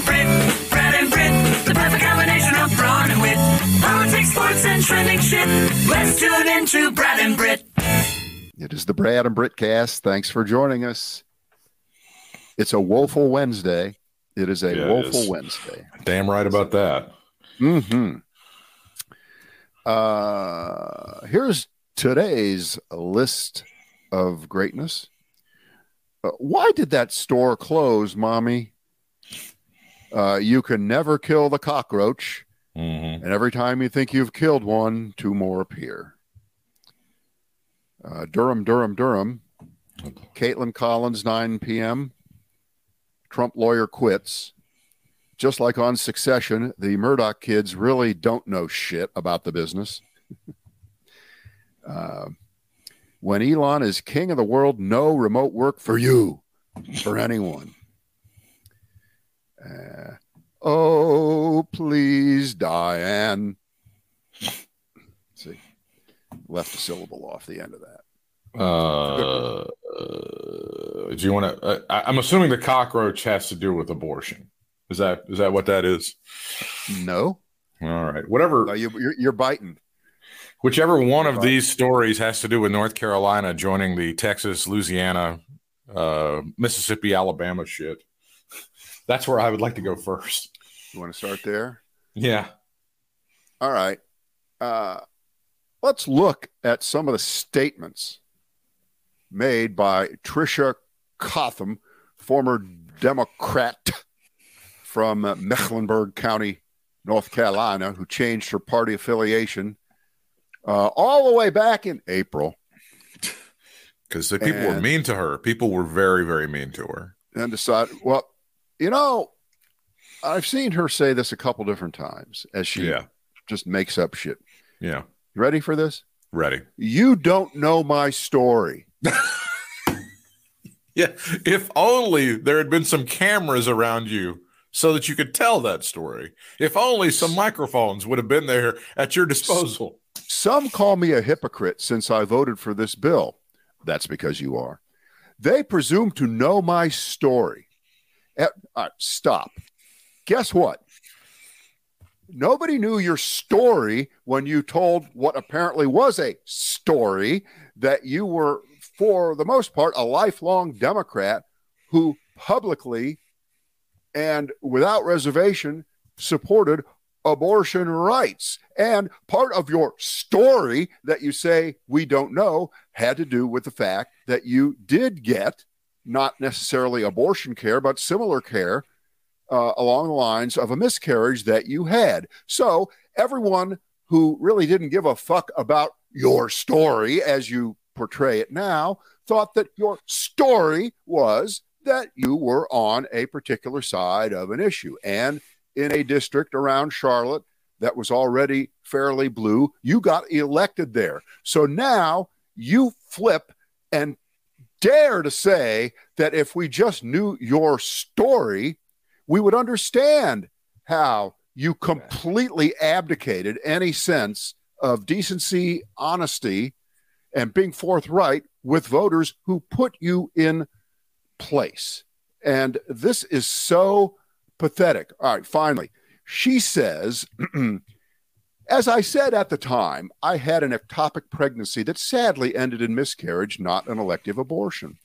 and Britt, Brad and Britt, the perfect combination of brawn and wit. Politics, sports, and trending shit. Let's tune into Brad and Britt. It is the Brad and Britt cast. Thanks for joining us. It's a woeful Wednesday. It is a Yeah, woeful is. Wednesday. Damn right about that. Hmm. Uh, here's today's list of greatness. Uh, why did that store close, mommy? Uh, you can never kill the cockroach, hmm and every time you think you've killed one, two more appear. Uh, Durham, Durham, Durham. Kaitlan Collins, 9 p.m. Trump lawyer quits. Just like on Succession, the Murdoch kids really don't know shit about the business. uh, when Elon is king of the world, no remote work for you, for anyone. Uh, oh, please, Diane. See, left a syllable off the end of that. Uh, uh, do you want to? Uh, I'm assuming the cockroach has to do with abortion. Is that is that what that is? No, All right. Whatever. no you, you're, you're biting. Whichever one of Right. these stories has to do with North Carolina joining the Texas, Louisiana, uh, Mississippi, Alabama shit. That's where I would like to go first. You want to start there? Yeah. All right. Uh, let's look at some of the statements made by Tricia Cotham, former Democrat from Mecklenburg County, North Carolina, who changed her party affiliation uh, all the way back in April Because the people were mean to her. People were very, very mean to her. and decided, well, you know, I've seen her say this a couple different times as she Yeah. just makes up shit. Yeah. You ready for this? Ready. You don't know my story. Yeah. If only there had been some cameras around you so that you could tell that story. If only some microphones would have been there at your disposal. Some call me a hypocrite since I voted for this bill. That's because you are. They presume to know my story. Eh, stop. Guess what? Nobody knew your story when you told what apparently was a story that you were, for the most part, a lifelong Democrat who publicly and without reservation supported abortion rights. And part of your story that you say we don't know had to do with the fact that you did get not necessarily abortion care, but similar care uh, along the lines of a miscarriage that you had. So everyone who really didn't give a fuck about your story as you portray it now thought that your story was that you were on a particular side of an issue. And in a district around Charlotte that was already fairly blue, you got elected there. So now you flip and dare to say that if we just knew your story, we would understand how you completely abdicated any sense of decency, honesty, and being forthright with voters who put you in place. And this is so pathetic. All right, finally, she says, as I said at the time, I had an ectopic pregnancy that sadly ended in miscarriage, not an elective abortion.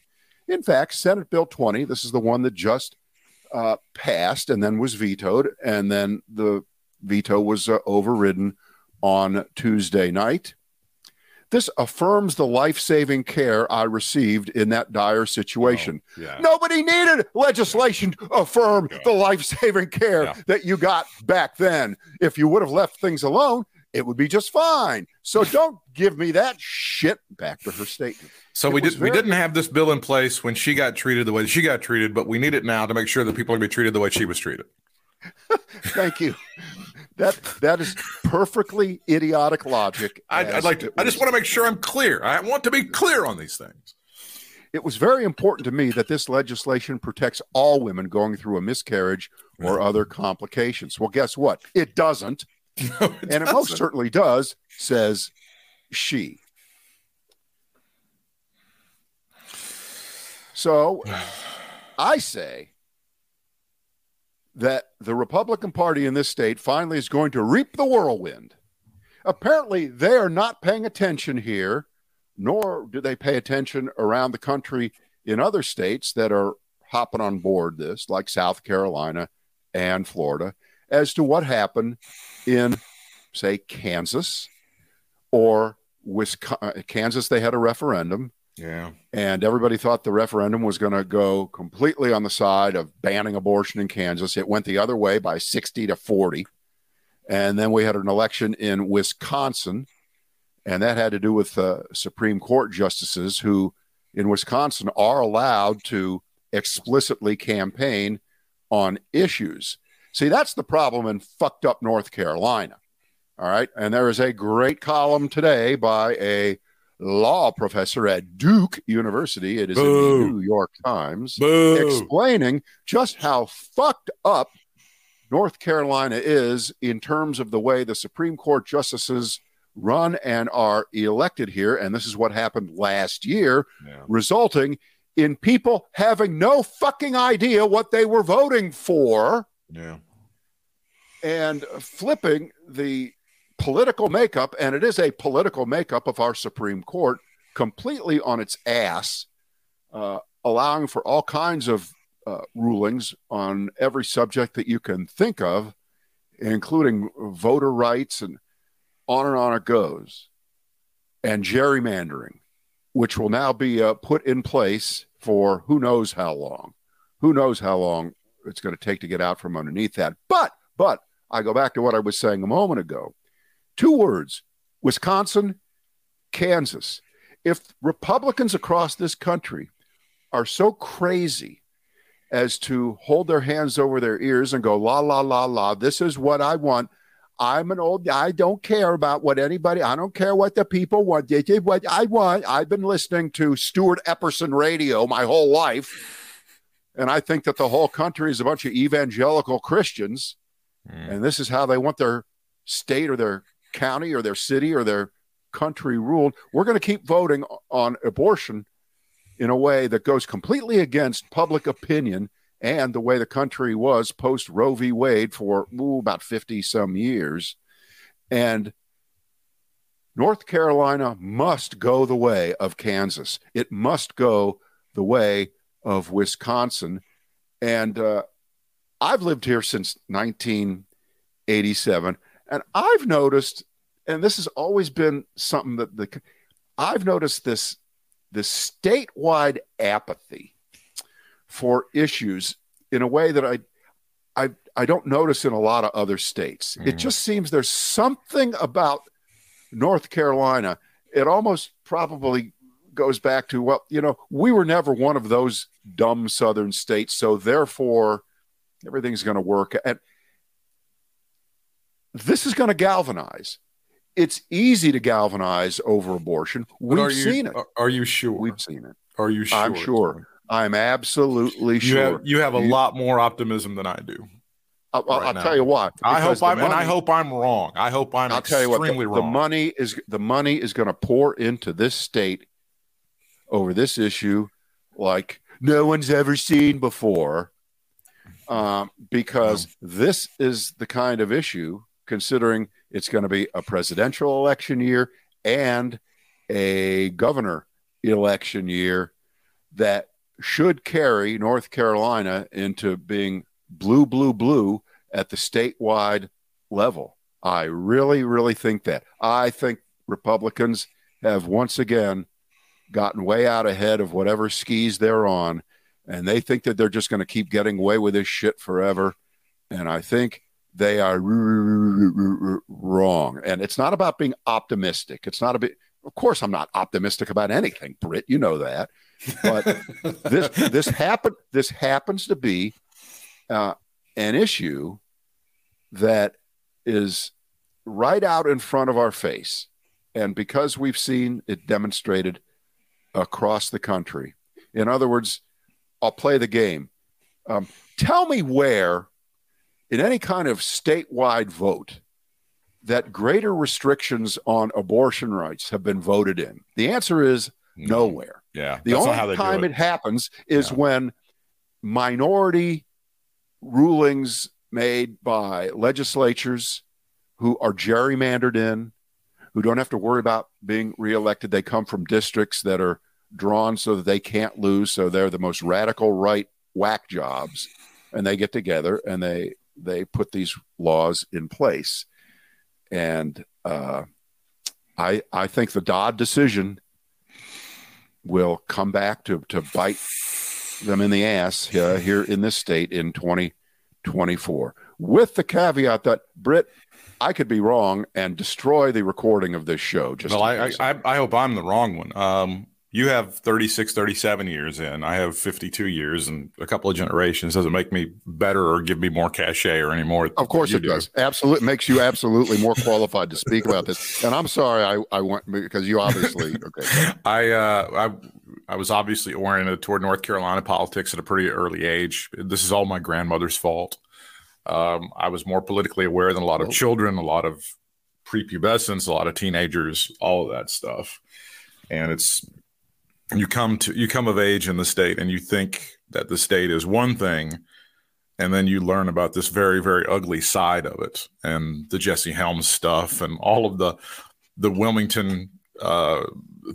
In fact, Senate Bill 20, this is the one that just uh, passed and then was vetoed, and then the veto was uh, overridden on Tuesday night. This affirms the life saving care I received in that dire situation. Oh, yeah. Nobody needed legislation to affirm Yeah. the life saving care Yeah. that you got back then. If you would have left things alone, it would be just fine. So don't give me that shit. Back to her statement. So It we did we very- didn't have this bill in place when she got treated the way she got treated, but we need it now to make sure that people are going to be treated the way she was treated. Thank you. That that is perfectly idiotic logic. I'd, I'd like to. I just want to make sure I'm clear. I want to be clear on these things. It was very important to me that this legislation protects all women going through a miscarriage or other complications. Well, guess what? It doesn't. No, it and it most certainly does, says she. So I say that the Republican Party in this state finally is going to reap the whirlwind. Apparently, they are not paying attention here, nor do they pay attention around the country in other states that are hopping on board this, like South Carolina and Florida, as to what happened in, say, Kansas or Wisconsin. Uh, Kansas, they had a referendum Yeah. and everybody thought the referendum was going to go completely on the side of banning abortion in Kansas. It went the other way by 60 to 40. And then we had an election in Wisconsin, and that had to do with uh, Supreme Court justices who, in Wisconsin, are allowed to explicitly campaign on issues. See, that's the problem in fucked up North Carolina. All right. And there is a great column today by a law professor at Duke University. It is in the New York Times Boo. explaining just how fucked up North Carolina is in terms of the way the Supreme Court justices run and are elected here. And this is what happened last year, Yeah. resulting in people having no fucking idea what they were voting for Yeah. and flipping the political makeup, and it is a political makeup of our Supreme Court completely on its ass, uh, allowing for all kinds of uh, rulings on every subject that you can think of, including voter rights and on and on it goes, and gerrymandering, which will now be uh, put in place for who knows how long. Who knows how long it's going to take to get out from underneath that. But, but I go back to what I was saying a moment ago. Two words Wisconsin, Kansas. If Republicans across this country are so crazy as to hold their hands over their ears and go, la, la, la, la, this is what I want. I'm an old, I don't care about what anybody, I don't care what the people want. They did what I want. I've been listening to Stuart Epperson radio my whole life. And I think that the whole country is a bunch of evangelical Christians Mm. and this is how they want their state or their county or their city or their country ruled. We're going to keep voting on abortion in a way that goes completely against public opinion and the way the country was post Roe v. Wade for ooh, about 50 some years. And North Carolina must go the way of Kansas. It must go the way of Wisconsin. And uh, I've lived here since 1987, and I've noticed, and this has always been something that the I've noticed this this statewide apathy for issues in a way that I I I don't notice in a lot of other states. It Mhm. just seems there's something about North Carolina. It almost probably goes back to well, you know, we were never one of those dumb southern states, so therefore everything's going to work. And this is going to galvanize. It's easy to galvanize over abortion. We've you, seen it. Are, you sure? We've seen it. are you sure? I'm sure. I'm absolutely You sure. have you have a You- lot more optimism than I do. I'll, I'll- right tell you why. I hope I'm and I hope I'm wrong. I hope I'm I'll tell you what. The, extremely the money is the money is going to pour into this state over this issue like no one's ever seen before, um, because this is the kind of issue. Considering it's going to be a presidential election year and a governor election year, that should carry North Carolina into being blue, blue, blue at the statewide level. I really, really think that. I think Republicans have once again gotten way out ahead of whatever skis they're on, and they think that they're just going to keep getting away with this shit forever. And I think they are wrong. And it's not about being optimistic. It's not a bit. Of course, I'm not optimistic about anything, Britt. You know that. But this this happen this happens to be uh, an issue that is right out in front of our face, and because we've seen it demonstrated across the country. In other words, I'll play the game. Um, tell me where, in any kind of statewide vote, that greater restrictions on abortion rights have been voted in. The answer is nowhere. Yeah, The only time do it. happens is Yeah. when minority rulings made by legislatures who are gerrymandered in, who don't have to worry about being reelected. They come from districts that are drawn so that they can't lose. So they're the most radical right whack jobs. And they get together and they they put these laws in place. And uh, I I think the Dobbs decision will come back to to bite them in the ass uh, here in this state in 2024 with the caveat that Britt I could be wrong and destroy the recording of this show. Just well, I, I, I hope I'm the wrong one. Um, you have 36, 37 years in. I have 52 years and a couple of generations. Does it make me better or give me more cachet or any more? Of course it do? does. Absolutely. makes you absolutely more qualified to speak about this. And I'm sorry I, I went because you obviously, okay. I, uh, I, I was obviously oriented toward North Carolina politics at a pretty early age. This is all my grandmother's fault. Um, I was more politically aware than a lot of oh. children, a lot of prepubescents, a lot of teenagers, all of that stuff. And it's you come to you come of age in the state and you think that the state is one thing and then you learn about this very very ugly side of it and the jesse helms stuff and all of the the wilmington uh,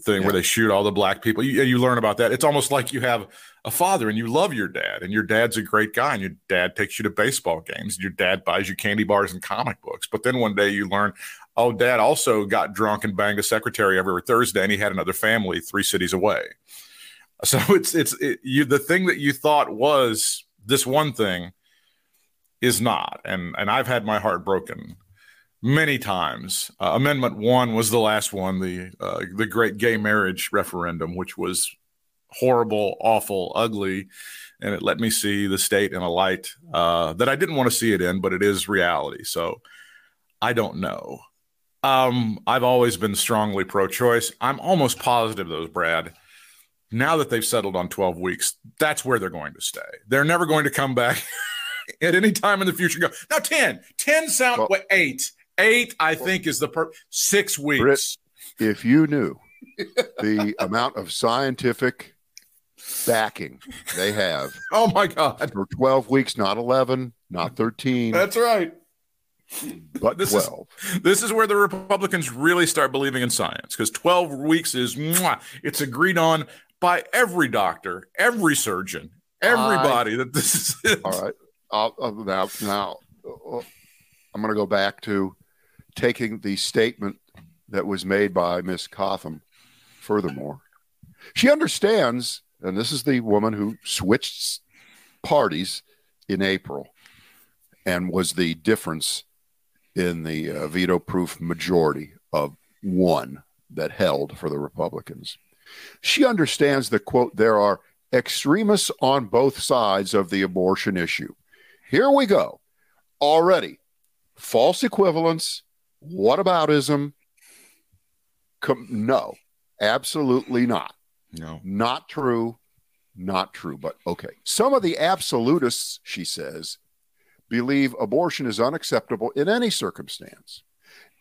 thing yeah. where they shoot all the black people. You, you learn about that. It's almost like you have a father and you love your dad and your dad's a great guy and your dad takes you to baseball games and your dad buys you candy bars and comic books. But then one day you learn oh, dad also got drunk and banged a secretary every Thursday, and he had another family three cities away. So it's it's it, you the thing that you thought was this one thing is not, and and I've had my heart broken many times. Uh, Amendment one was the last one, the uh, the great gay marriage referendum, which was horrible, awful, ugly, and it let me see the state in a light uh, that I didn't want to see it in, but it is reality. So I don't know. Um, I've always been strongly pro-choice. I'm almost positive those, Brad. Now that they've settled on 12 weeks, that's where they're going to stay. They're never going to come back at any time in the future. Go now 10. 10 sound well, what eight. Eight, I think, is the per six weeks. Britt, if you knew the amount of scientific backing they have. Oh my God. For 12 weeks, not 11, not 13. That's right but this 12. Is, this is where the Republicans really start believing in science because 12 weeks is, mwah, it's agreed on by every doctor, every surgeon, everybody I, that this is it. All right. I'll, uh, now, now uh, I'm going to go back to taking the statement that was made by Miss Cotham. Furthermore, she understands, and this is the woman who switched parties in April and was the difference in the uh, veto proof majority of one that held for the Republicans. She understands that, quote, there are extremists on both sides of the abortion issue. Here we go. Already, false equivalence, whataboutism. Com- no, absolutely not. No, not true. Not true. But okay. Some of the absolutists, she says, believe abortion is unacceptable in any circumstance.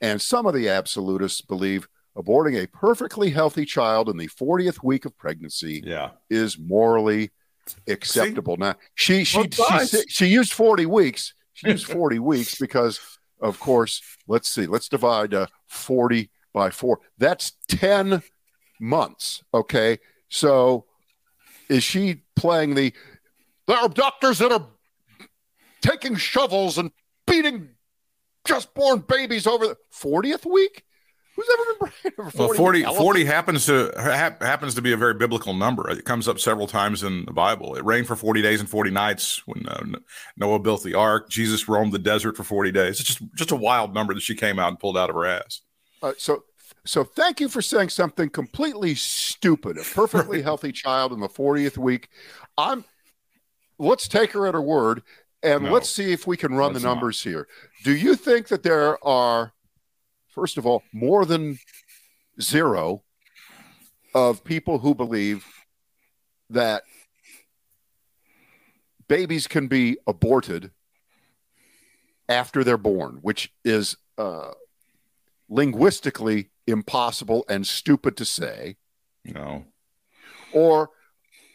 And some of the absolutists believe aborting a perfectly healthy child in the 40th week of pregnancy yeah. is morally acceptable. See? Now, she she, she she used 40 weeks. She used 40 weeks because of course, let's see. Let's divide uh, 40 by 4. That's 10 months, okay? So is she playing the there are doctors that are taking shovels and beating just born babies over the 40th week? Who's ever been pregnant for 40? Well, 40, 40 happens to ha- happens to be a very biblical number. It comes up several times in the Bible. It rained for 40 days and 40 nights when uh, Noah built the ark. Jesus roamed the desert for 40 days. It's just just a wild number that she came out and pulled out of her ass. Uh, so so thank you for saying something completely stupid. A perfectly healthy child in the 40th week. I'm let's take her at her word and no, let's see if we can run the numbers not. here. Do you think that there are, first of all, more than zero of people who believe that babies can be aborted after they're born, which is uh, linguistically impossible and stupid to say? No. Or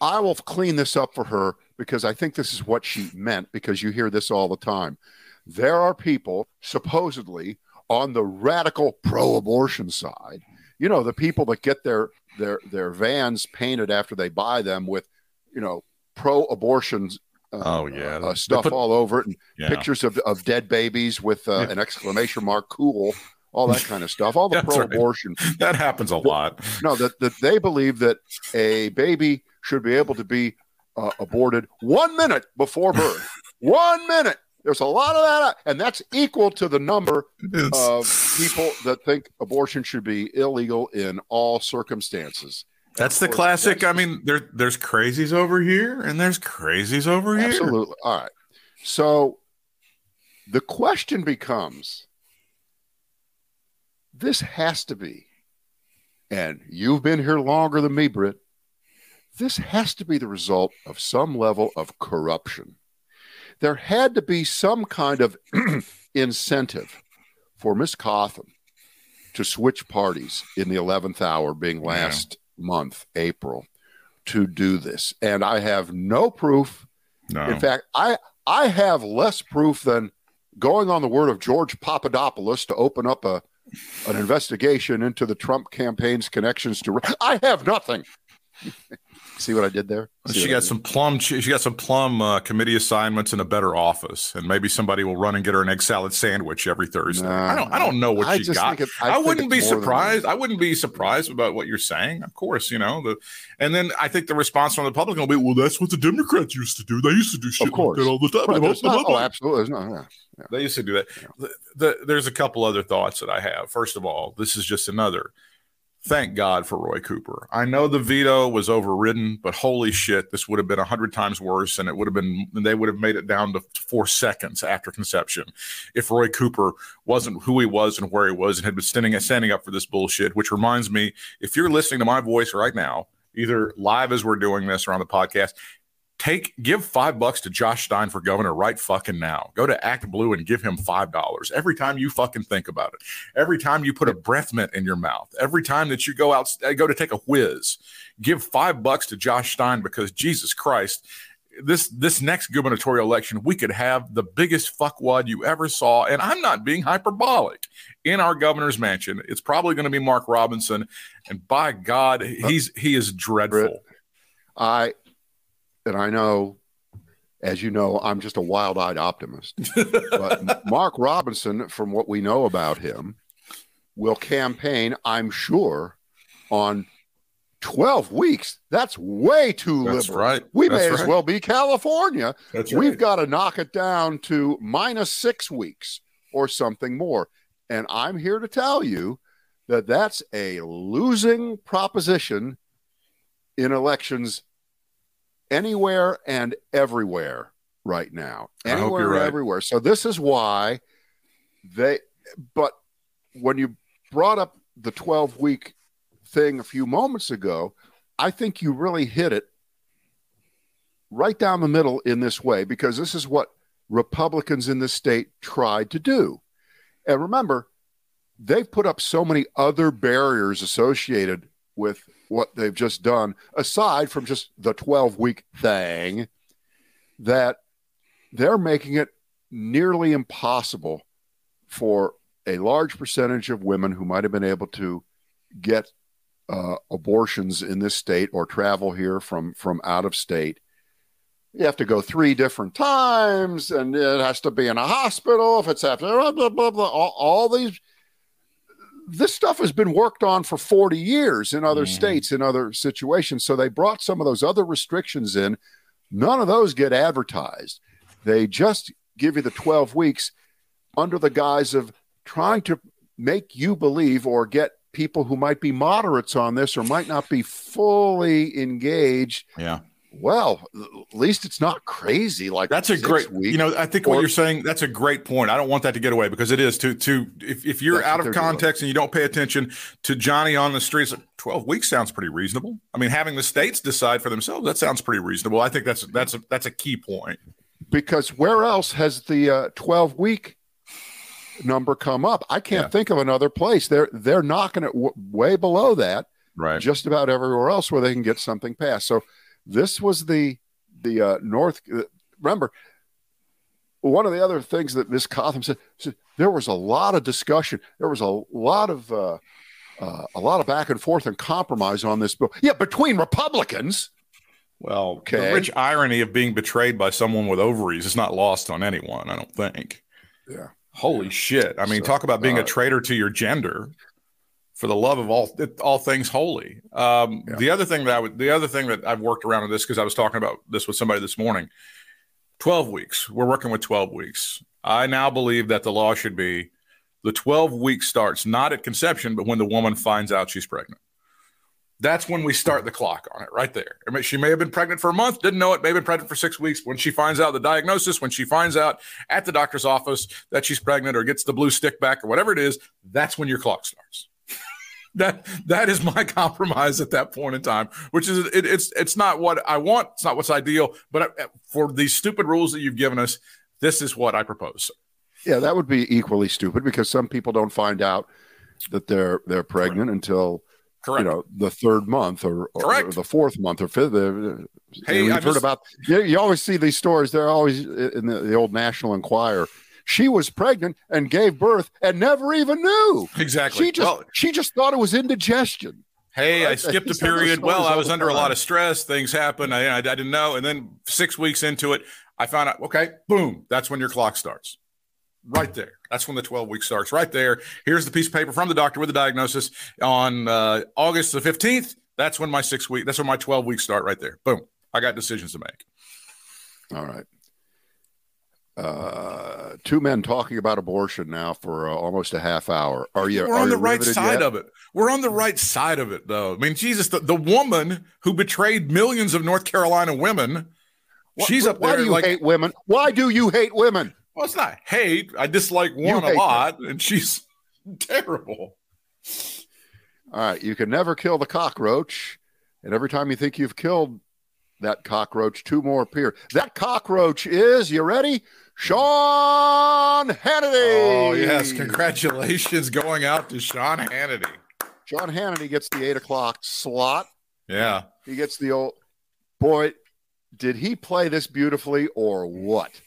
I will clean this up for her because I think this is what she meant because you hear this all the time. There are people supposedly on the radical pro-abortion side. You know, the people that get their their their vans painted after they buy them with, you know, pro-abortion uh, Oh, yeah. uh, stuff put- all over it and Yeah. pictures of, of dead babies with uh, an exclamation mark cool all that kind of stuff all the pro-abortion That happens a lot. no that, that they believe that a baby should be able to be uh, aborted one minute before birth one minute there's a lot of that and that's equal to the number of people that think abortion should be illegal in all circumstances That's the classic. that's- I mean, there there's crazies over here and there's crazies over here. Absolutely. All right. So the question becomes this has to be, and you've been here longer than me, Britt. This has to be the result of some level of corruption. There had to be some kind of incentive for Miss Cotham to switch parties in the 11th hour, being Yeah. last month, April, to do this. And I have no proof No. in fact, I I have less proof than going on the word of George Papadopoulos to open up a an investigation into the Trump campaign's connections to. I have nothing. See what I did there? See she got some plum. She, she got some plum uh, committee assignments in a better office, and maybe somebody will run and get her an egg salad sandwich every Thursday. Nah. I don't. I don't know what I she got. it- I, I wouldn't be surprised. I wouldn't be surprised about what you're saying. Of course, you know the. And then I think the response from the public will be, "Well, that's what the Democrats used to do. They used to do shit course. like that all the time." Right, not- oh, absolutely. There's not, yeah. They used to do that. The, the, there's a couple other thoughts that I have. First of all, this is just another. Thank God for Roy Cooper. I know the veto was overridden, but holy shit, this would have been a hundred times worse, and it would have been. They would have made it down to four seconds after conception if Roy Cooper wasn't who he was and where he was, and had been standing standing up for this bullshit. Which reminds me, if you're listening to my voice right now, either live as we're doing this or on the podcast, take give five bucks to Josh Stein for governor right fucking now. Go to ActBlue and give him five dollars every time you fucking think about it. Every time you put a breath mint in your mouth. Every time that you go out uh, go to take a whiz, give five bucks to Josh Stein because Jesus Christ. This this next gubernatorial election, we could have the biggest fuckwad you ever saw, and I'm not being hyperbolic. In our governor's mansion, it's probably going to be Mark Robinson, and by God, he's he is dreadful. I and I know, as you know, I'm just a wild-eyed optimist. but Mark Robinson, from what we know about him, will campaign, I'm sure, on 12 weeks. That's way too That's liberal. right. We That's may as well be California. That's We've got to knock it down to minus six weeks or something more. And I'm here to tell you that that's a losing proposition in elections anywhere and everywhere right now. I hope Anywhere right. everywhere. So this is why they, but when you brought up the 12 week thing a few moments ago, I think you really hit it right down the middle in this way because this is what Republicans in this state tried to do. And remember, they've put up so many other barriers associated with what they've just done, aside from just the 12 week thing, that they're making it nearly impossible for a large percentage of women who might have been able to get uh, abortions in this state or travel here from from out of state. You have to go three different times and it has to be in a hospital if it's after blah, blah, blah, blah, all, all these this stuff has been worked on for 40 years in other Mhm. states in other situations so they brought some of those other restrictions in none of those get advertised they just give you the 12 weeks under the guise of trying to make you believe or get people who might be moderates on this or might not be fully engaged Yeah. Well at least it's not crazy like That's a great, weeks. you know, I think what you're saying, that's a great point. I don't want that to get away because it is to, to, if, if you're out of they're doing. context and you don't pay attention to Johnny on the streets, 12 weeks sounds pretty reasonable. I mean, having the states decide for themselves, that sounds pretty reasonable. I think that's, that's a, that's a key point. because where else has the uh, 12 week number come up i can't Yeah. think of another place they're they're knocking it w- way below that Right. just about everywhere else where they can get something passed so this was the the uh, North. Uh, remember, one of the other things that Miss Cotham said, said, there was a lot of discussion. There was a lot of uh, uh, a lot of back and forth and compromise on this bill. Yeah, between Republicans. Well, okay. the rich irony of being betrayed by someone with ovaries is not lost on anyone. I don't think. Yeah. Holy yeah. shit! I mean, so, talk about being uh, a traitor to your gender for the love of all all things holy. Um, yeah. The other thing that I would, the other thing that I've worked around with this because I was talking about this with somebody this morning. Twelve weeks. We're working with twelve weeks. I now believe that the law should be the twelve week starts not at conception, but when the woman finds out she's pregnant. That's when we start the clock on it, right there. I mean, she may have been pregnant for a month, didn't know it, may have been pregnant for six weeks. When she finds out the diagnosis, when she finds out at the doctor's office that she's pregnant or gets the blue stick back or whatever it is, that's when your clock starts that that is my compromise at that point in time which is it, it's it's not what i want it's not what's ideal but I, for these stupid rules that you've given us this is what i propose. Yeah that would be equally stupid because some people don't find out that they're they're pregnant Correct. until Correct. you know the third month or, or, or the fourth month or fifth. Uh, hey, you've heard just, about you, you always see these stories. They're always in the, the old national enquirer she was pregnant and gave birth and never even knew. Exactly. She just well, she just thought it was indigestion. Hey, right? I skipped a period. Well, I was under a lot of stress. Things happened. I, I, I didn't know. And then six weeks into it, I found out, okay, boom, that's when your clock starts. Right there. That's when the 12 week starts. Right there. Here's the piece of paper from the doctor with the diagnosis on uh, August the 15th. That's when my six week, that's when my 12 weeks start right there. Boom. I got decisions to make. All right uh, two men talking about abortion now for uh, almost a half hour. Are you? We're on the right side yet? of it. We're on the right side of it, though. I mean, Jesus, the, the woman who betrayed millions of North Carolina women, what, she's up why there. Why do you like, hate women? Why do you hate women? Well, it's not hate. I dislike one a lot, them. and she's terrible. All right, you can never kill the cockroach, and every time you think you've killed that cockroach, two more appear. That cockroach is, you ready? Sean Hannity. Oh, yes. Congratulations going out to Sean Hannity. Sean Hannity gets the eight o'clock slot. Yeah. He gets the old boy. Did he play this beautifully or what?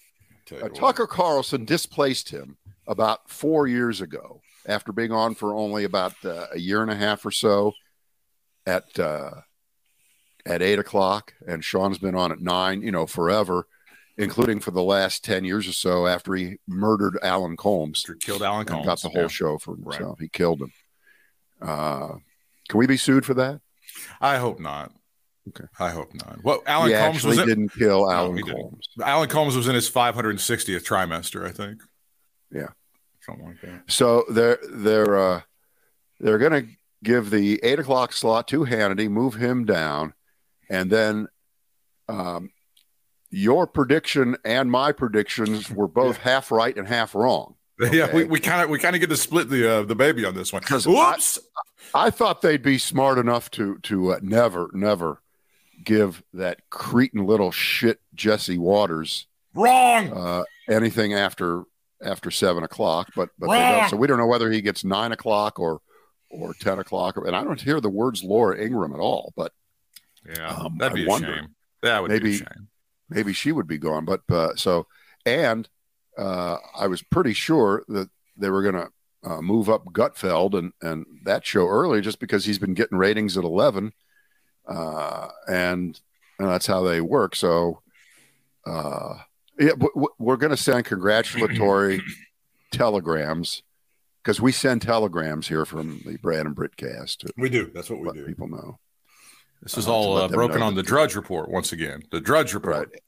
Uh, Tucker Carlson displaced him about four years ago after being on for only about uh, a year and a half or so at uh, at eight o'clock, and Sean's been on at nine, you know, forever including for the last 10 years or so after he murdered Alan Colmes. After killed Alan Colmes. Got the whole yeah. show for himself. Right. He killed him. Uh, can we be sued for that? I hope not. Okay. I hope not. Well, Alan he Colmes was in, didn't kill Alan no, Colmes. Didn't. Alan Colmes was in his 560th trimester, I think. Yeah. Something like that. So they're they're uh, they're going to give the eight o'clock slot to Hannity, move him down, and then um, your prediction and my predictions were both half right and half wrong. Okay? Yeah, we kind of we kind of get to split the uh, the baby on this one. Whoops, I, I, thought they'd be smart enough to to uh, never never give that cretin little shit Jesse Watters wrong uh, anything after after seven o'clock. But but don't, so we don't know whether he gets nine o'clock or or ten o'clock. And I don't hear the words Laura Ingraham at all. But yeah, um, that'd be I a wonder, shame. That would maybe, be a shame maybe she would be gone. But uh, so, and uh, I was pretty sure that they were going to uh, move up Gutfeld and and that show early just because he's been getting ratings at eleven, uh, and, and that's how they work. So, uh, yeah, we're going to send congratulatory telegrams because we send telegrams here from the Brad and Britt cast. We do. That's what we do. People know. This is uh, all uh, broken on the Drudge Report once again. The Drudge Report. Right.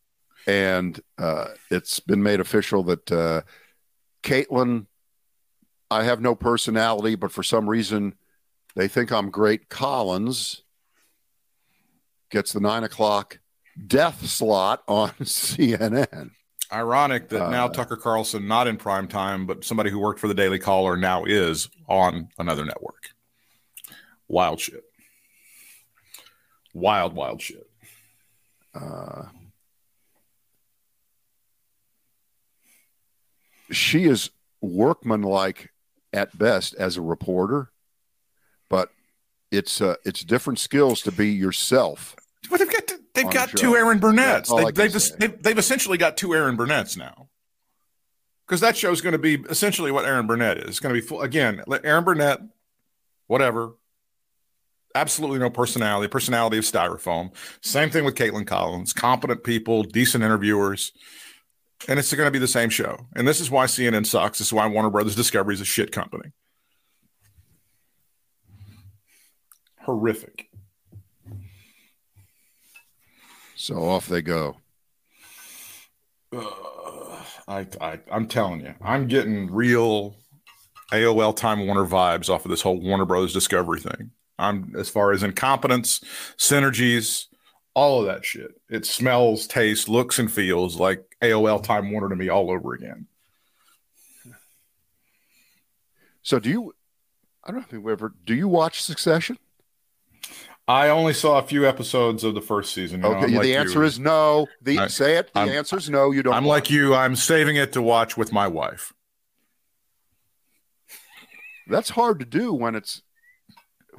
And uh, it's been made official that uh, Kaitlan, I have no personality, but for some reason they think I'm great. Collins gets the nine o'clock death slot on CNN. Ironic that now uh, Tucker Carlson, not in prime time, but somebody who worked for the Daily Caller, now is on another network. Wild shit. Wild, wild shit. Uh, she is workmanlike at best as a reporter, but it's uh, it's different skills to be yourself. But they've got to, They've got two. Erin Burnett's. That's all I They, can they've, they've they've essentially got two Erin Burnett's now. Because that show's going to be essentially what Erin Burnett is. It's going to be full, again let Erin Burnett, whatever. Absolutely no personality. Personality of styrofoam. Same thing with Kaitlan Collins. Competent people, decent interviewers, and it's going to be the same show. And this is why CNN sucks. This is why Warner Brothers Discovery is a shit company. Horrific. So off they go. Uh, I, I I'm telling you, I'm getting real AOL Time Warner vibes off of this whole Warner Brothers Discovery thing. I'm as far as incompetence, synergies, all of that shit. It smells, tastes, looks, and feels like AOL Time Warner to me all over again. So do you? I don't know if you ever. Do you watch Succession? I only saw a few episodes of the first season. you know, Okay, I'm the like answer you. is no. The I- say it. The I'm- answer is no. You don't. I'm like you. I'm saving it to watch with my wife. That's hard to do when it's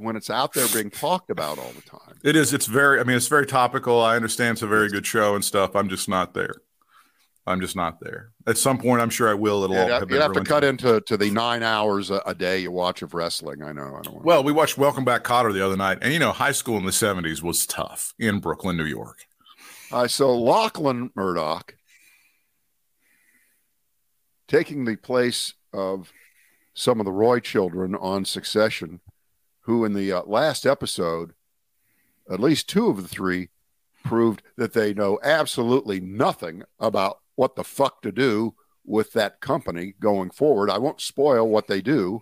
when it's out there being talked about all the time. It is. It's very. I mean, it's very topical. I understand it's a very good show and stuff. I'm just not there. I'm just not there. At some point, I'm sure I will. It'll all You'd have have, you'd have to cut into to the nine hours a, a day you watch of wrestling. I know. I don't want. Well, we watched Welcome Back, Kotter the other night, and you know, high school in the '70s was tough in Brooklyn, New York. Uh, so Lachlan Murdoch taking the place of some of the Roy children on Succession, who in the uh, last episode, at least two of the three proved that they know absolutely nothing about what the fuck to do with that company going forward. I won't spoil what they do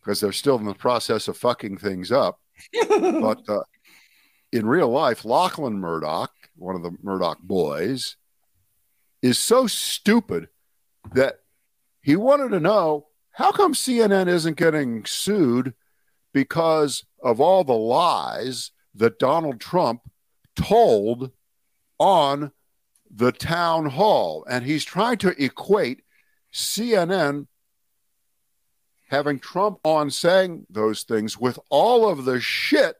because they're still in the process of fucking things up. but uh, in real life, Lachlan Murdoch, one of the Murdoch boys, is so stupid that he wanted to know how come CNN isn't getting sued because of all the lies that Donald Trump told on the town hall. And he's trying to equate CNN having Trump on saying those things with all of the shit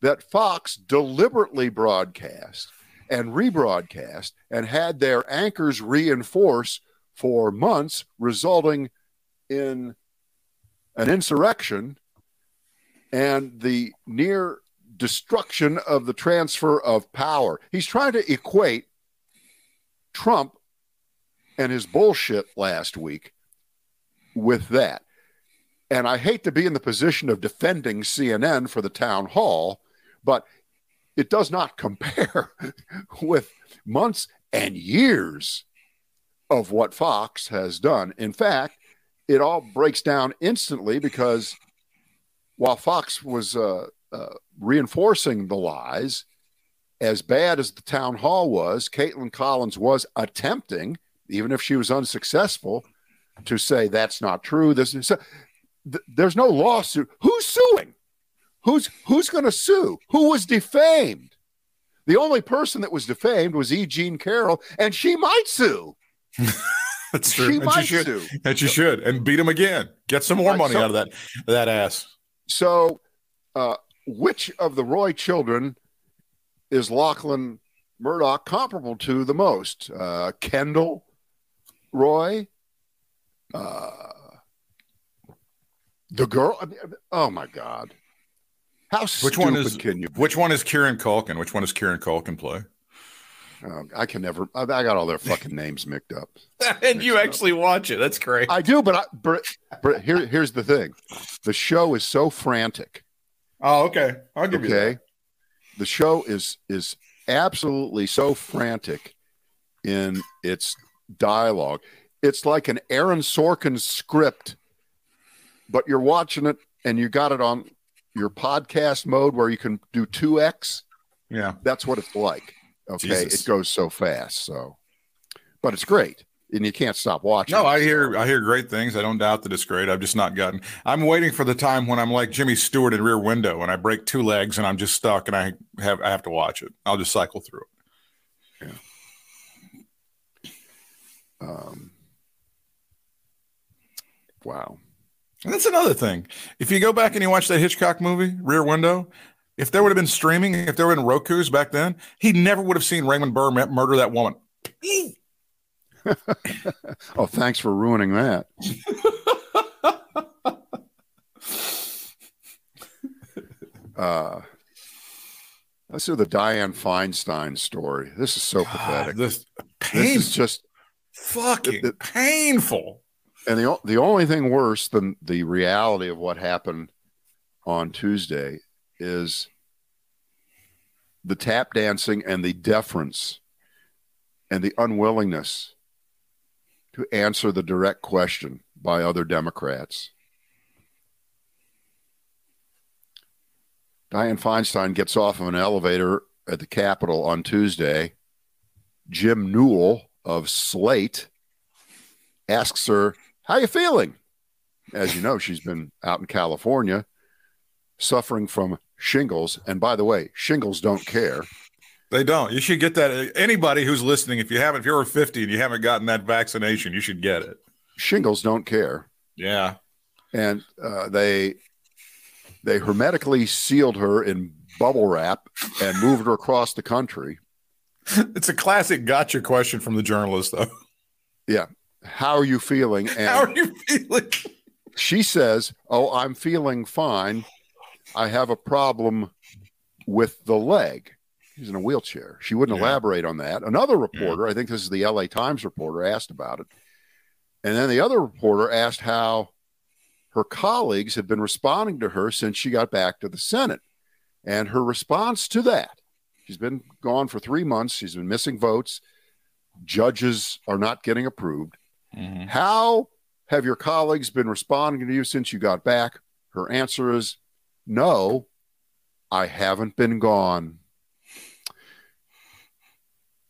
that Fox deliberately broadcast and rebroadcast and had their anchors reinforce for months, resulting in an insurrection and the near destruction of the transfer of power. He's trying to equate Trump and his bullshit last week with that. And I hate to be in the position of defending CNN for the town hall, but it does not compare with months and years of what Fox has done. In fact, it all breaks down instantly because while Fox was uh, uh, reinforcing the lies, as bad as the town hall was, Kaitlan Collins was attempting, even if she was unsuccessful, to say that's not true. This is, th- there's no lawsuit. Who's suing? Who's who's going to sue? Who was defamed? The only person that was defamed was E. Jean Carroll, and she might sue. That's She true. and might she should. sue. And she should. And beat him again. Get some more money out of that that ass. So, uh, which of the Roy children is Lachlan Murdoch comparable to the most? Uh, Kendall Roy? Uh, the girl? Oh my God. How Which stupid one is can you which one is Kieran Culkin? Which one is Kieran Culkin play? Oh, I can never. I, I got all their fucking names mixed up. and you actually watch it. That's great. I do, but I, but, but here, here's the thing: the show is so frantic. Oh, okay. I'll give you that. Okay, the show is is absolutely so frantic in its dialogue. It's like an Aaron Sorkin script, but you're watching it and you got it on your podcast mode where you can do two X. Yeah. That's what it's like. Okay, Jesus. it goes so fast. So, but it's great, and you can't stop watching. No. I hear I hear great things. I don't doubt that it's great. I've just not gotten. I'm waiting for the time when I'm like Jimmy Stewart in Rear Window and I break two legs and I'm just stuck and I have I have to watch it. I'll just cycle through it. Yeah. Um, wow. And that's another thing. If you go back and you watch that Hitchcock movie, Rear Window, if there would have been streaming, if there would have been Roku's back then, he never would have seen Raymond Burr murder that woman. oh, thanks for ruining that. uh, let's do the Dianne Feinstein story. This is so God, pathetic. This, This is just fucking painful. and the the only thing worse than the reality of what happened on Tuesday is the tap dancing and the deference and the unwillingness to answer the direct question by other Democrats. Dianne Feinstein gets off of an elevator at the Capitol on Tuesday. Jim Newell of Slate asks her, "How are you feeling?" As you know, she's been out in California suffering from shingles, and by the way, shingles don't care. They don't. You should get that. Anybody who's listening, if you haven't, if you're 50 and you haven't gotten that vaccination, you should get it. Shingles don't care, Yeah. and uh, they they hermetically sealed her in bubble wrap and moved her across the country. It's a classic gotcha question from the journalist, though. Yeah. How are you feeling? And How are you feeling? she says, "Oh, I'm feeling fine. I have a problem with the leg." He's in a wheelchair. She wouldn't Yeah. elaborate on that. Another reporter, I think this is the LA Times reporter, asked about it. And then the other reporter asked how her colleagues had been responding to her since she got back to the Senate. And her response to that she's been gone for three months, she's been missing votes, judges are not getting approved. Mm-hmm. How have your colleagues been responding to you since you got back? Her answer is no, I haven't been gone.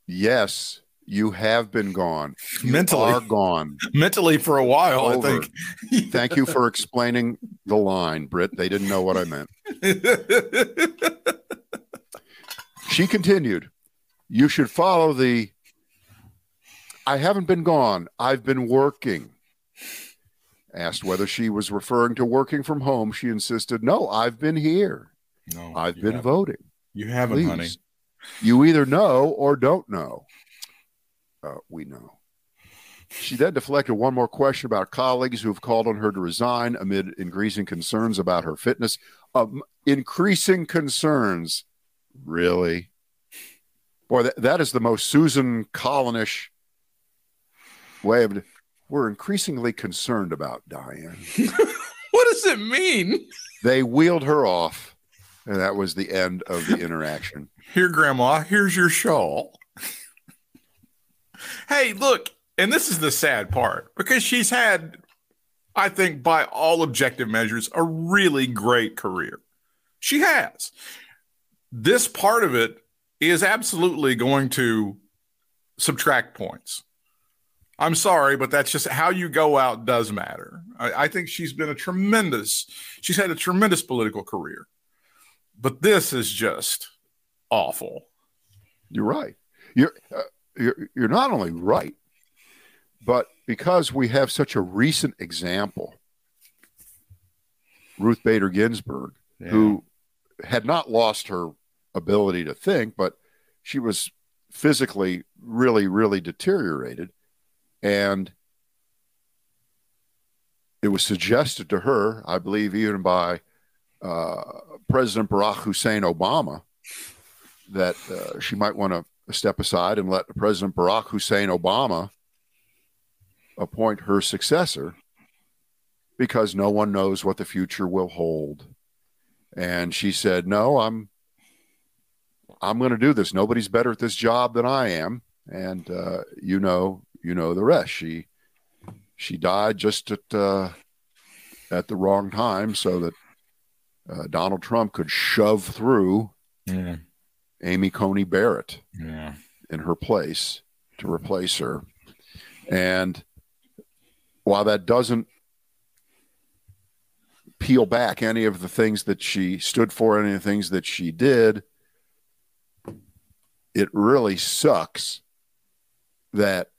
Yes, you have been gone. You Mentally. are gone. Mentally, for a while, Over. I think. Thank you for explaining the line, Britt. They didn't know what I meant. She continued, You should follow the I haven't been gone. I've been working. Asked whether she was referring to working from home, she insisted, No, I've been here. no, I've been haven't. voting. You haven't, Please. honey. You either know or don't know. Uh, we know. She then deflected one more question about colleagues who've called on her to resign amid increasing concerns about her fitness. Um, increasing concerns. Really? Boy, that, that is the most Susan Collinish way of. We're increasingly concerned about Dianne. What does it mean? They wheeled her off, and that was the end of the interaction. Here, Grandma, here's your shawl. hey, look, and this is the sad part because she's had, I think, by all objective measures, a really great career. She has. This part of it is absolutely going to subtract points. I'm sorry, but that's just how you go out does matter. I, I think she's been a tremendous, she's had a tremendous political career. But this is just awful. You're right. You're uh, you're you're not only right, but because we have such a recent example, Ruth Bader Ginsburg, who had not lost her ability to think, but she was physically really, really deteriorated, and it was suggested to her, I believe, even by uh, President Barack Hussein Obama, that uh, she might want to step aside and let President Barack Hussein Obama appoint her successor because no one knows what the future will hold. And she said, "No, I'm I'm going to do this. Nobody's better at this job than I am." And uh, you know, you know the rest. She she died just at uh, at the wrong time, so that uh, Donald Trump could shove through Yeah. Amy Coney Barrett Yeah. in her place to replace her. And while that doesn't peel back any of the things that she stood for, any of the things that she did, it really sucks that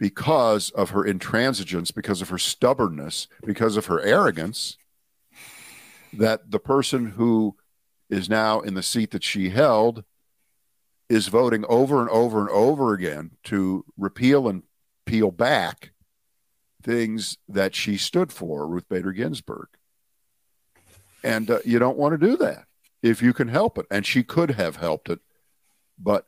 because of her intransigence, because of her stubbornness, because of her arrogance, that the person who is now in the seat that she held is voting over and over and over again to repeal and peel back things that she stood for, Ruth Bader Ginsburg. And uh, you don't want to do that if you can help it. And she could have helped it, but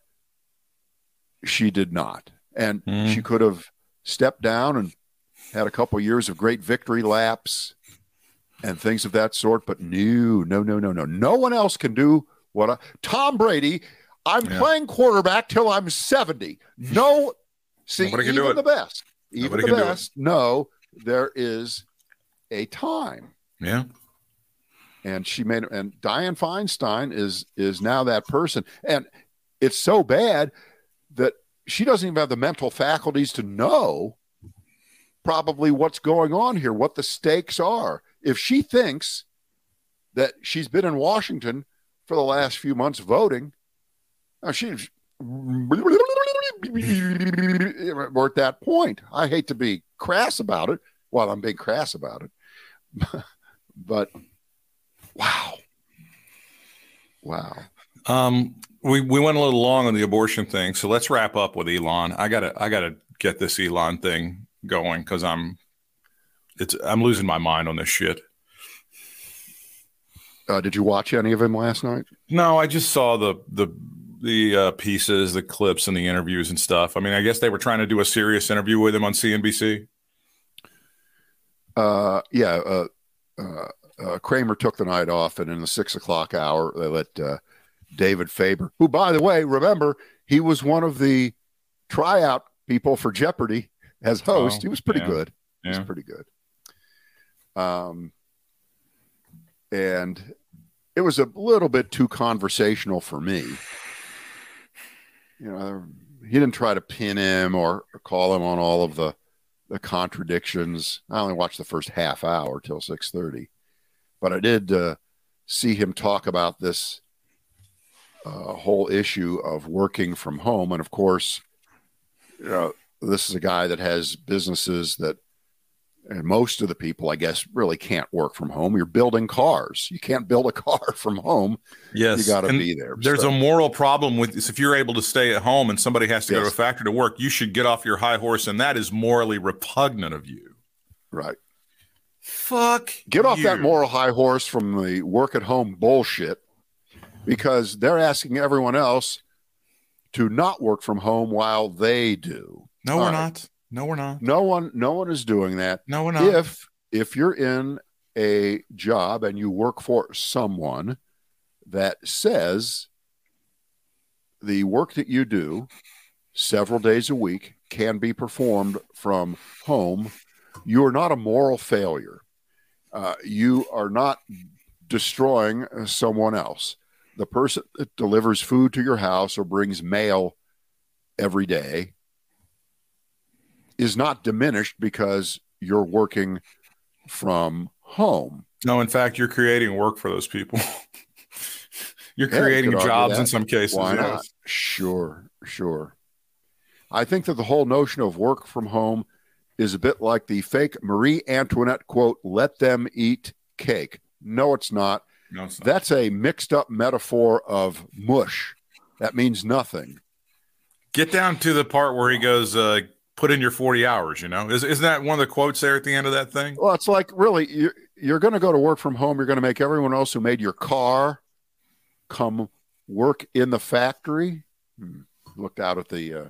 she did not. And Mm. she could have stepped down and had a couple years of great victory laps and things of that sort. But no, no, no, no, no. No one else can do what I, Tom Brady. I'm Yeah. playing quarterback till I'm 70. No, see, Nobody can even it. the best, even Nobody the can best, no, there is a time Yeah. and she made and Dianne Feinstein is is now that person and it's so bad that she doesn't even have the mental faculties to know probably what's going on here what the stakes are if she thinks that she's been in Washington for the last few months voting uh, she we're at that point I hate to be crass about it while I'm being crass about it but Wow. Wow. Um, we we went a little long on the abortion thing, so let's wrap up with Elon. I gotta I gotta get this Elon thing going because I'm it's I'm losing my mind on this shit. Uh, did you watch any of him last night? No, I just saw the the the uh, pieces, the clips, and the interviews and stuff. I mean, I guess they were trying to do a serious interview with him on CNBC. Uh, yeah. Uh, uh, uh, Cramer took the night off, and in the six o'clock hour, they let uh, David Faber, who, by the way, remember, he was one of the tryout people for Jeopardy as host. Oh, he was pretty yeah. good. He was pretty good. Um, and it was a little bit too conversational for me. You know, he didn't try to pin him or call him on all of the the contradictions. I only watched the first half hour till six thirty, but I did uh, see him talk about this uh, whole issue of working from home, and of course, you know, this is a guy that has businesses that and most of the people, I guess, really can't work from home. You're building cars. You can't build a car from home. Yes, You got to be there. There's So- a moral problem with this. If you're able to stay at home and somebody has to go to a factory to work, you should get off your high horse, and that is morally repugnant of you. right. Fuck. Get off that moral high horse from the work at home bullshit because they're asking everyone else to not work from home while they do. No, All we're right. not. No, we're not. No one no one is doing that. No, we're not. If if you're in a job and you work for someone that says the work that you do several days a week can be performed from home, you are not a moral failure. Uh, you are not destroying someone else. The person that delivers food to your house or brings mail every day is not diminished because you're working from home. No, in fact, you're creating work for those people. you're Yeah, creating jobs in some cases. Why not? Sure, sure. I think that the whole notion of work from home is a bit like the fake Marie Antoinette quote, let them eat cake. No, it's not. No. That's a mixed up metaphor of mush. That means nothing. Get down to the part where he goes, uh, "Put in your forty hours." You know, is isn't that one of the quotes there at the end of that thing? Well, it's like really, you're, you're going to go to work from home. You're going to make everyone else who made your car come work in the factory. Hmm. Looked out at the uh,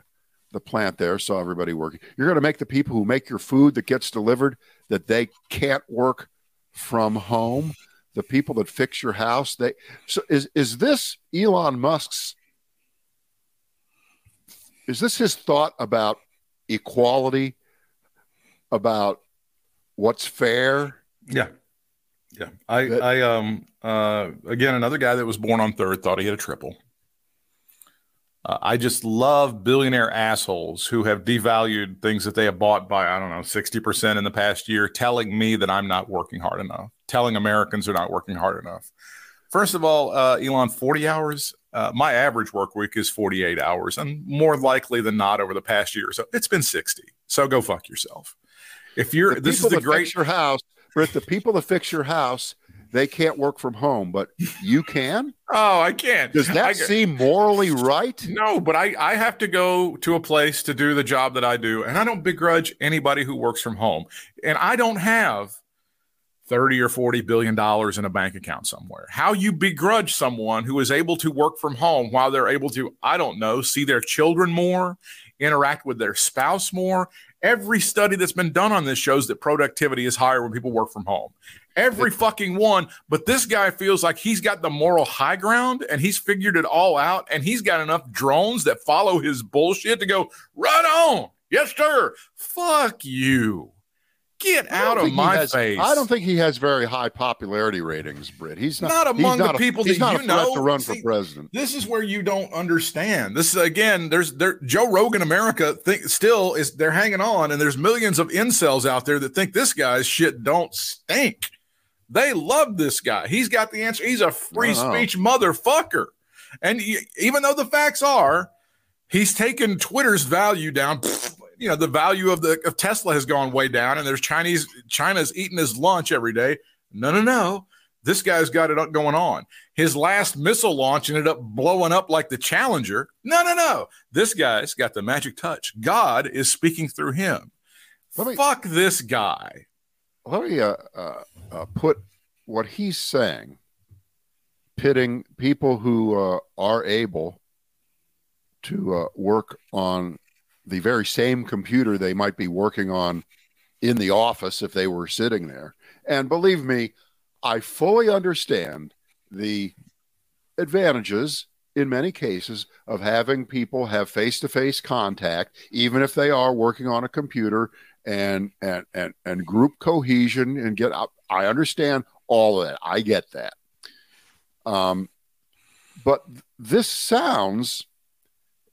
the plant there, saw everybody working. You're going to make the people who make your food that gets delivered that they can't work from home. The people that fix your house, they so is is this Elon Musk's? Is this his thought about equality? About what's fair? Yeah, yeah. I, That- I, um, uh, again, another guy that was born on third thought he had a triple. Uh, I just love billionaire assholes who have devalued things that they have bought by I don't know sixty percent in the past year, telling me that I'm not working hard enough, telling Americans are not working hard enough. First of all, uh, Elon, forty hours. Uh, my average work week is forty-eight hours, and more likely than not, over the past year or so, it's been sixty. So go fuck yourself. If you're the this is the great your house, Britt, the people that fix your house, they can't work from home, but you can? Oh, I can't. Does that I, seem morally right? No, but I, I have to go to a place to do the job that I do, and I don't begrudge anybody who works from home. And I don't have 30 or 40 billion dollars in a bank account somewhere. How you begrudge someone who is able to work from home while they're able to, I don't know, see their children more, interact with their spouse more. Every study that's been done on this shows that productivity is higher when people work from home. Every fucking one. But this guy feels like he's got the moral high ground and he's figured it all out and he's got enough drones that follow his bullshit to go, right on. Yes, sir. Fuck you. Get out of my has, face. I don't think he has very high popularity ratings, Britt. He's not, not among not the a, people he's that not you know. to run See, for president. This is where you don't understand. This is again, there's there Joe Rogan America think still is they're hanging on, and there's millions of incels out there that think this guy's shit don't stink. They love this guy. He's got the answer. He's a free Wow. speech motherfucker. And y- even though the facts are, he's taken Twitter's value down. You know, the value of the of Tesla has gone way down, and there's Chinese China's eating his lunch every day. No, no, no. This guy's got it going on. His last missile launch ended up blowing up like the Challenger. No, no, no. This guy's got the magic touch. God is speaking through him. Me- Fuck this guy. Let me uh, uh, uh, put what he's saying, pitting people who uh, are able to uh, work on the very same computer they might be working on in the office if they were sitting there. And believe me, I fully understand the advantages in many cases of having people have face-to-face contact even if they are working on a computer and and and, and group cohesion and get up i understand all of that i get that um but this sounds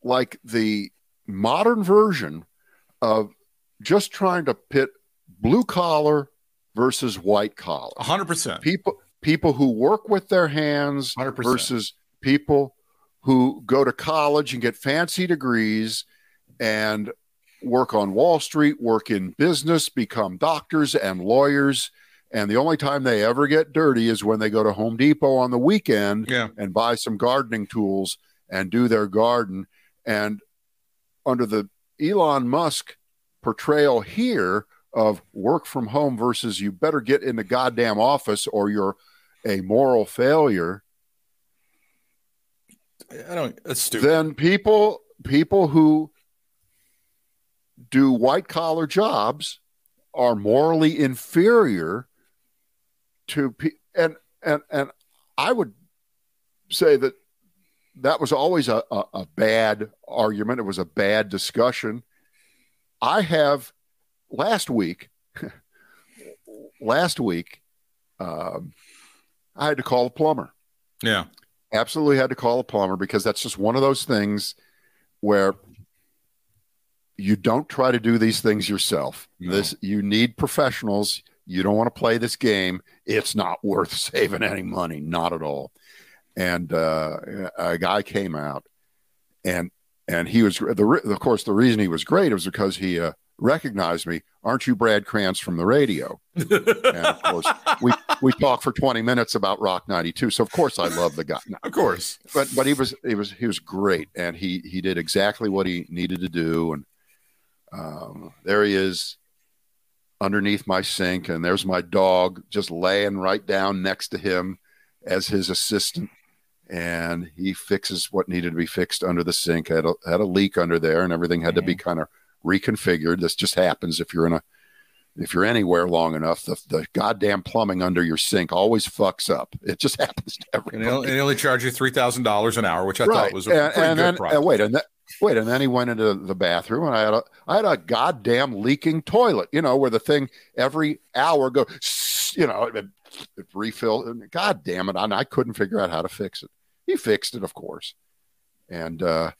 like the modern version of just trying to pit blue collar versus white collar 100%. people people who work with their hands 100%. versus people who go to college and get fancy degrees and work on Wall Street, work in business, become doctors and lawyers. And the only time they ever get dirty is when they go to Home Depot on the weekend Yeah. and buy some gardening tools and do their garden. And under the Elon Musk portrayal here of work from home versus you better get in the goddamn office or you're a moral failure, I don't, that's stupid. then people people who do white collar jobs are morally inferior to pe- and and and I would say that that was always a, a, a bad argument. It was a bad discussion. I have last week, last week, um, I had to call a plumber yeah. absolutely had to call a plumber because that's just one of those things where you don't try to do these things yourself. No. This you need professionals. You don't want to play this game. It's not worth saving any money, not at all. And uh, a guy came out, and and he was the of course the reason he was great was because he uh, recognized me. Aren't you Brad Krantz from the radio? And of course we we talked for twenty minutes about Rock ninety two. So of course I love the guy of course. but but he was he was he was great and he he did exactly what he needed to do and um, there he is underneath my sink and there's my dog just laying right down next to him as his assistant. And he fixes what needed to be fixed under the sink. Had a, had a leak under there and everything had to be kind of reconfigured. This just happens if you're in a if you're anywhere long enough the, the goddamn plumbing under your sink always fucks up. It just happens to And everybody they only, they only charge you three thousand dollars an hour, which I thought was a and, pretty and good then price. and wait, and then wait, and then he went into the bathroom, and I had a I had a goddamn leaking toilet, you know, where the thing every hour goes, you know, it, it refilled. God damn it, and I couldn't figure out how to fix it. He fixed it, of course, and uh,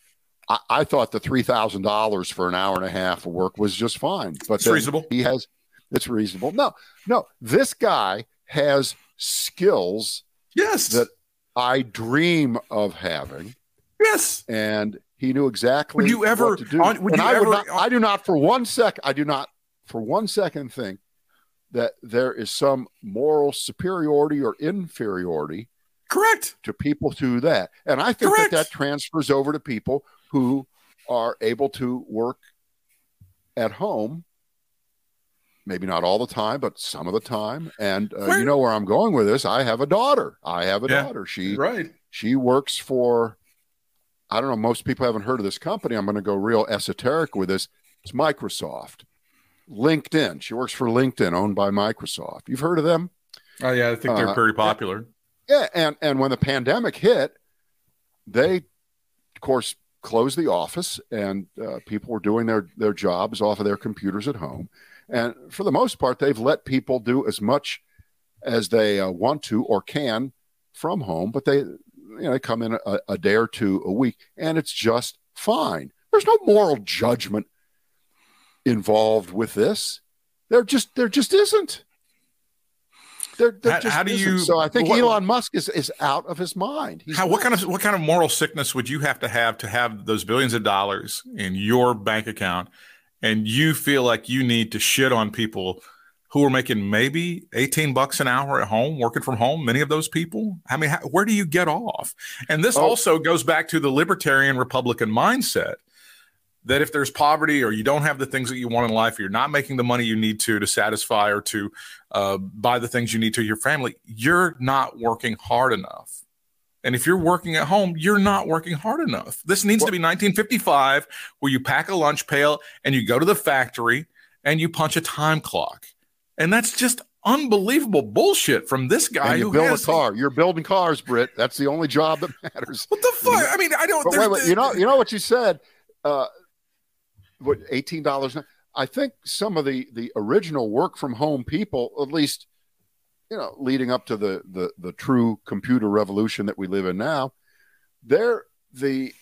I, I thought the three thousand dollars for an hour and a half of work was just fine, but It's reasonable. He has it's reasonable. No, no, this guy has skills yes, that I dream of having yes. and he knew exactly Would you ever- what to do. on- would And you I ever- not, I do not for one sec I do not for one second think that there is some moral superiority or inferiority Correct. to people to that. And I think Correct. that that transfers over to people who are able to work at home. Maybe not all the time, but some of the time. And uh, you know where I'm going with this. I have a daughter. I have a Yeah. daughter. She Right. she works for. I don't know. Most people haven't heard of this company. I'm going to go real esoteric with this. It's Microsoft, LinkedIn. She works for LinkedIn, owned by Microsoft. You've heard of them? Oh yeah, I think they're Uh, very popular. Yeah, and and when the pandemic hit, they, of course, closed the office, and uh, people were doing their their jobs off of their computers at home. And for the most part, they've let people do as much as they uh, want to or can from home, but they you know they come in a, a day or two a week, and it's just fine. There's no moral judgment involved with this. There just there just isn't. There, there How- just how do isn't. you- So I think what- Elon Musk is, is out of his mind. He's How, what kind of what kind of moral sickness would you have to have to have those billions of dollars in your bank account, and you feel like you need to shit on people who are making maybe eighteen bucks an hour at home, working from home? Many of those people. I mean, how, where do you get off? And this Oh. also goes back to the libertarian Republican mindset that if there's poverty or you don't have the things that you want in life, or you're not making the money you need to to satisfy or to uh, buy the things you need to your family, you're not working hard enough. And if you're working at home, you're not working hard enough. This needs to be 1955, where you pack a lunch pail and you go to the factory and you punch a time clock. And that's just unbelievable bullshit from this guy and you who build has a car. You're building cars, Britt. That's the only job that matters. What the fuck? I mean, I don't. Wait, wait, you know, you know what you said. Uh, what eighteen dollars? I think some of the the original work from home people, at least, you know, leading up to the the the true computer revolution that we live in now, they're the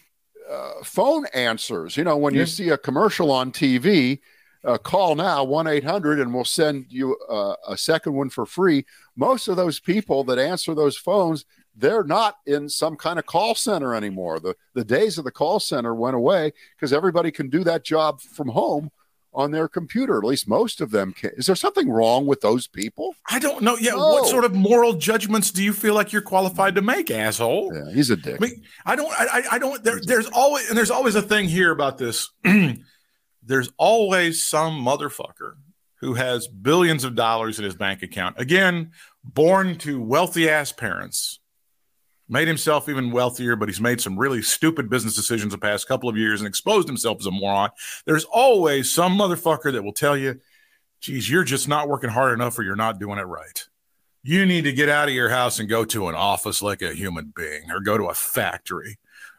uh, phone answers. You know, when Yeah. you see a commercial on TV. Uh, call now 1-800 and we'll send you uh, a second one for free most of those people that answer those phones they're not in some kind of call center anymore. The the days of the call center went away because everybody can do that job from home on their computer. At least most of them can. Is there something wrong with those people? I don't know. Yeah, No. what sort of moral judgments do you feel like you're qualified to make, asshole? Yeah, he's a dick. I mean, I don't, I, I- I don't. There, there's always, and there's always a thing here about this. there's always some motherfucker who has billions of dollars in his bank account. Again, born to wealthy ass parents, made himself even wealthier, but he's made some really stupid business decisions the past couple of years and exposed himself as a moron. There's always some motherfucker that will tell you, geez, you're just not working hard enough or you're not doing it right. You need to get out of your house and go to an office like a human being or go to a factory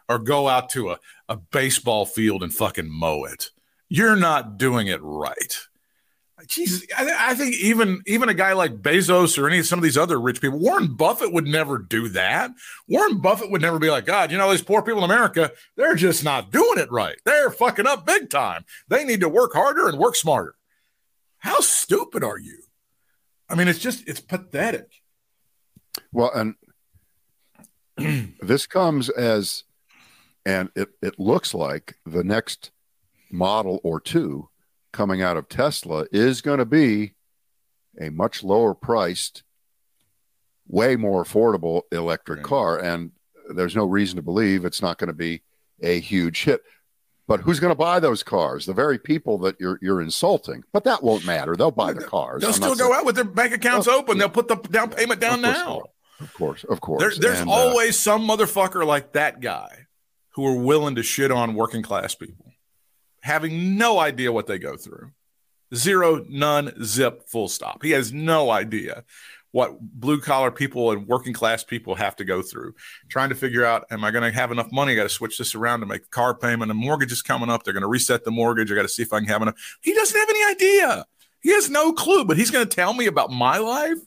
or go out to a, a baseball field and fucking mow it. You're not doing it right. Jesus, I, I think even even a guy like Bezos or any of some of these other rich people, Warren Buffett would never do that. Warren Buffett would never be like, God, you know, these poor people in America, they're just not doing it right. They're fucking up big time. They need to work harder and work smarter. How stupid are you? I mean, it's just it's pathetic. Well, and this comes as, and it, it looks like the next model or two coming out of Tesla is going to be a much lower priced, way more affordable electric Right. car. And there's no reason to believe it's not going to be a huge hit. But who's going to buy those cars? The very people that you're you're insulting. But that won't matter. They'll buy the cars. They'll I'm still go saying- out with their bank accounts Oh, open. They'll put the down payment down Of now. Of course, of course. There, there's And, uh, always some motherfucker like that guy who are willing to shit on working class people, having no idea what they go through. Zero, none, zip, full stop. He has no idea what blue collar people and working class people have to go through. Trying to figure out, am I going to have enough money? I got to switch this around to make the car payment. The mortgage is coming up. They're going to reset the mortgage. I got to see if I can have enough. He doesn't have any idea. He has no clue, but he's going to tell me about my life.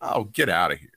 Oh, get out of here.